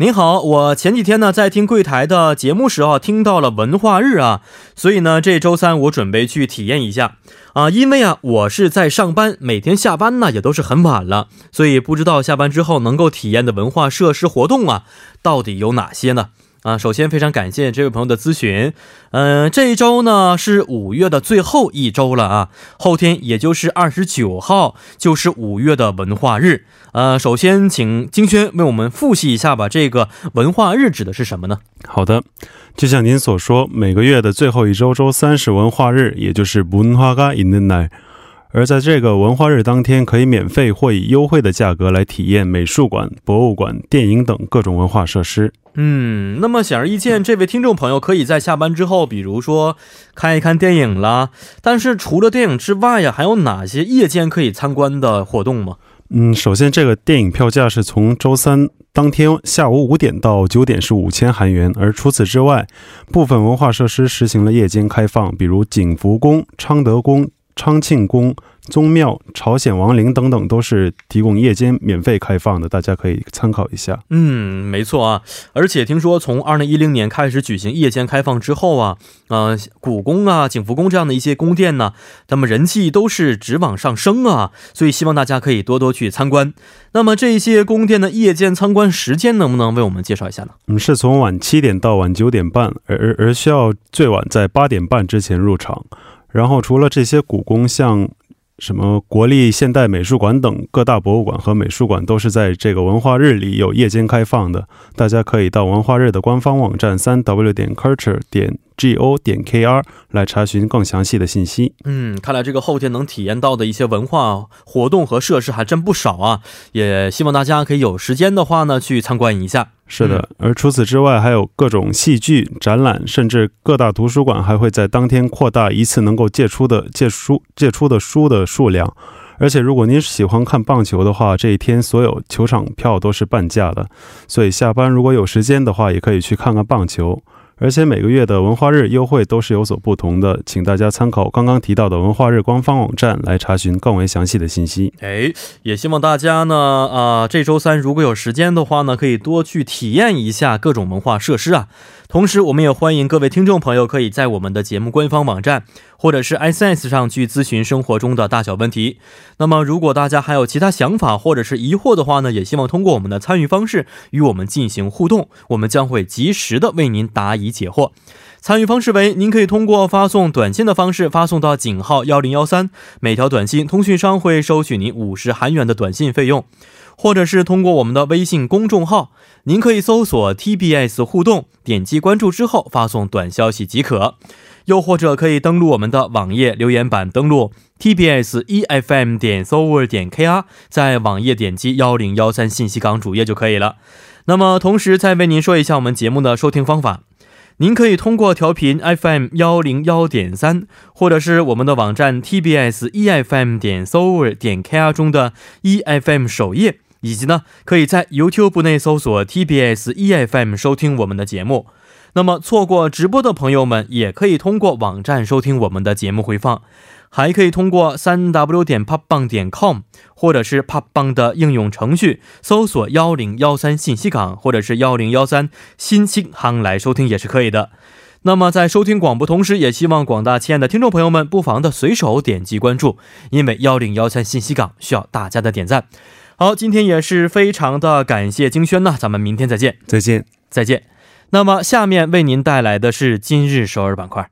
您好，我前几天呢在听柜台的节目时候听到了文化日啊，所以呢这周三我准备去体验一下啊，因为啊我是在上班，每天下班呢也都是很晚了，所以不知道下班之后能够体验的文化设施活动啊到底有哪些呢？啊，首先非常感谢这位朋友的咨询。嗯，这一周呢是五月的最后一周了啊，后天也就是二十九号就是五月的文化日。呃，首先请金轩为我们复习一下吧，这个文化日指的是什么呢？好的，就像您所说，每个月的最后一周周三是文化日，也就是文化가있는 날。 而在这个文化日当天，可以免费或以优惠的价格来体验美术馆、博物馆、电影等各种文化设施。 嗯，那么显而易见，这位听众朋友可以在下班之后，比如说看一看电影啦。但是除了电影之外呀，还有哪些夜间可以参观的活动吗？嗯，首先这个电影票价是从周三当天下午五点到九点是五千韩元，而除此之外，部分文化设施实行了夜间开放，比如景福宫、昌德宫。昌庆宫、宗庙、朝鲜王陵等等都是提供夜间免费开放的，大家可以参考一下。嗯，没错啊。而且听说从二零一零年开始举行夜间开放之后啊，呃，故宫啊、景福宫这样的一些宫殿呢，他们人气都是直往上升啊。所以希望大家可以多多去参观。那么这些宫殿的夜间参观时间能不能为我们介绍一下呢？嗯，是从晚七点到晚九点半，而而而需要最晚在八点半之前入场。然后，除了这些古宫，像什么国立现代美术馆等各大博物馆和美术馆，都是在这个文化日里有夜间开放的。大家可以到文化日的官方网站三 w 点 culture 点。g o 点 k r 来查询更详细的信息。嗯，看来这个后天能体验到的一些文化活动和设施还真不少啊！也希望大家可以有时间的话呢，去参观一下。是的，而除此之外，还有各种戏剧展览，甚至各大图书馆还会在当天扩大一次能够借出的借书借出的书的数量。而且，如果您喜欢看棒球的话，这一天所有球场票都是半价的。所以下班如果有时间的话，也可以去看看棒球。而且每个月的文化日优惠都是有所不同的，请大家参考刚刚提到的文化日官方网站来查询更为详细的信息。哎，也希望大家呢，啊，这周三如果有时间的话呢，可以多去体验一下各种文化设施啊。同时，我们也欢迎各位听众朋友可以在我们的节目官方网站或者是 S S 上去咨询生活中的大小问题。那么，如果大家还有其他想法或者是疑惑的话呢，也希望通过我们的参与方式与我们进行互动，我们将会及时的为您答疑解惑。参与方式为：您可以通过发送短信的方式发送到井号幺零幺三，每条短信通讯商会收取您五十韩元的短信费用。或者是通过我们的微信公众号，您可以搜索 TBS 互动，点击关注之后发送短消息即可。又或者可以登录我们的网页留言板，登录 TBS EFM 点 s o v e r 点 KR，在网页点击幺零幺三信息港主页就可以了。那么同时再为您说一下我们节目的收听方法，您可以通过调频 FM 幺零幺点三，或者是我们的网站 TBS EFM 点 s o v e r 点 KR 中的 EFM 首页。以及呢，可以在 YouTube 内搜索 TBS EFM 收听我们的节目。那么错过直播的朋友们，也可以通过网站收听我们的节目回放，还可以通过三 W 点 popbang 点 com 或者是 popbang 的应用程序搜索幺零幺三信息港或者是幺零幺三新星行来收听也是可以的。那么在收听广播同时，也希望广大亲爱的听众朋友们不妨的随手点击关注，因为幺零幺三信息港需要大家的点赞。好，今天也是非常的感谢金轩呢，咱们明天再见，再见，再见。那么下面为您带来的是今日首尔板块。